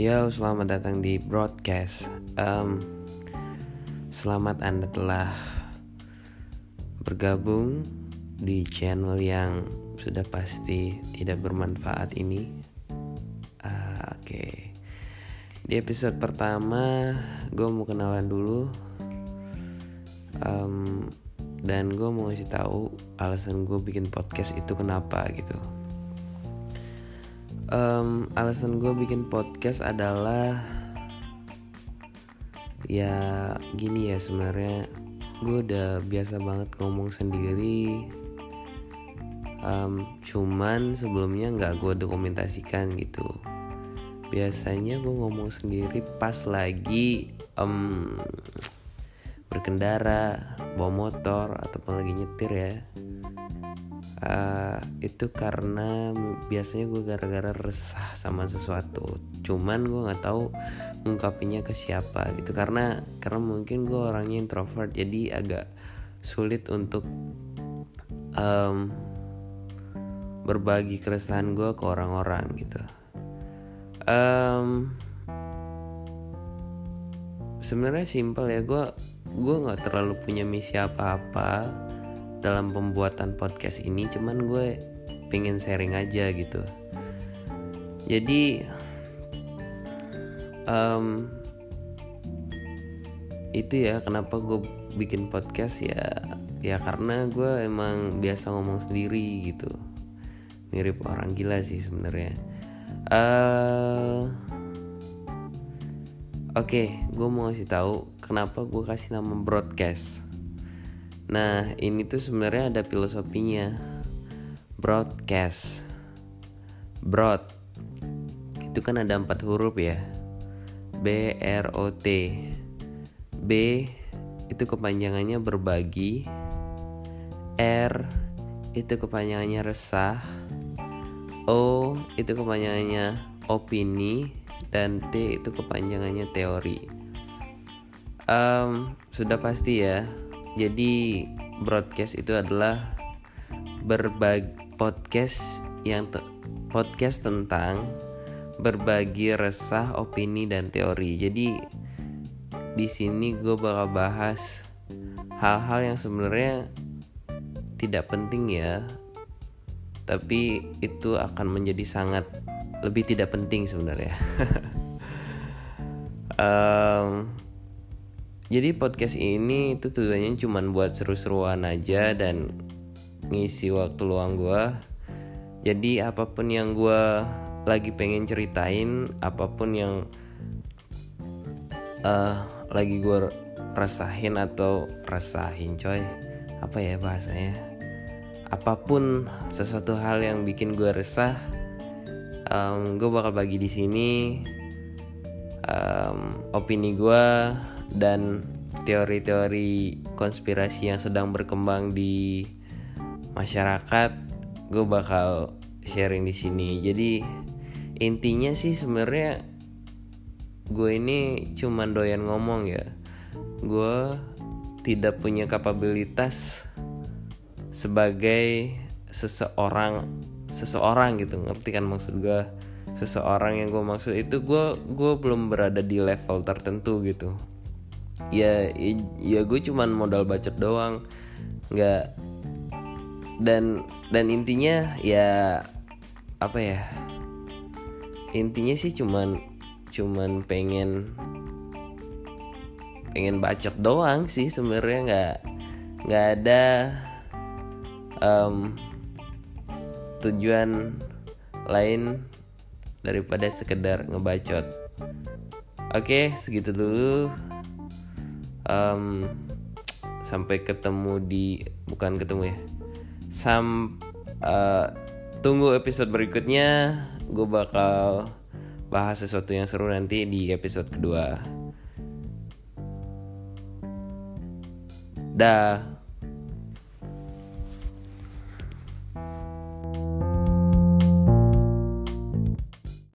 Yo, selamat datang di broadcast. Um, selamat Anda telah bergabung di channel yang sudah pasti tidak bermanfaat ini. Uh, Oke, okay. di episode pertama gue mau kenalan dulu, um, dan gue mau kasih tahu alasan gue bikin podcast itu kenapa gitu um, alasan gue bikin podcast adalah ya gini ya sebenarnya. Gue udah biasa banget ngomong sendiri. Um, cuman sebelumnya nggak gue dokumentasikan gitu. Biasanya gue ngomong sendiri pas lagi um, berkendara bawa motor ataupun lagi nyetir ya uh, itu karena biasanya gue gara-gara resah sama sesuatu. Cuman gue nggak tahu ungkapinya ke siapa gitu. Karena karena mungkin gue orangnya introvert jadi agak sulit untuk um, berbagi keresahan gue ke orang-orang gitu. Um, sebenarnya simpel ya gue gue nggak terlalu punya misi apa-apa dalam pembuatan podcast ini cuman gue pengen sharing aja gitu. Jadi um, itu ya kenapa gue bikin podcast ya ya karena gue emang biasa ngomong sendiri gitu. Mirip orang gila sih sebenarnya. Uh, oke okay, gue mau ngasih tahu kenapa gue kasih nama broadcast Nah, ini tuh sebenarnya ada filosofinya. Broadcast. Broad. Itu kan ada empat huruf ya. B R O T. B itu kepanjangannya berbagi. R itu kepanjangannya resah. O itu kepanjangannya opini dan T itu kepanjangannya teori. Um, sudah pasti ya jadi broadcast itu adalah berbagi podcast yang te podcast tentang berbagi resah, opini dan teori. Jadi di sini gue bakal bahas hal-hal yang sebenarnya tidak penting ya, tapi itu akan menjadi sangat lebih tidak penting sebenarnya. um, Jadi podcast ini itu tujuannya cuma buat seru-seruan aja dan ngisi waktu luang gue. Jadi apa pun yang gue lagi pengen ceritain, apa pun yang uh, lagi gue rasain atau rasain coy, apa ya bahasanya? Apa pun sesuatu hal yang bikin gue resah, um, gue bakal bagi di sini um, opini gue dan teori-teori konspirasi yang sedang berkembang di masyarakat gue bakal sharing di sini. Jadi intinya sih sebenarnya gue ini cuman doyan ngomong ya. Gue tidak punya kapabilitas sebagai seseorang seseorang gitu. Ngerti kan maksud gue seseorang yang gue maksud itu gue gue belum berada di level tertentu gitu ya ya gue cuman modal bacot doang. Nggak. Dan dan intinya ya apa ya? Intinya sih cuman cuman pengen pengen bacot doang sih sebenarnya. Nggak nggak ada um, tujuan lain daripada sekedar ngebacot. Oke segitu dulu um, sampai ketemu di bukan ketemu ya. Sam uh, tunggu episode berikutnya. Gue bakal bahas sesuatu yang seru nanti di episode kedua. Dah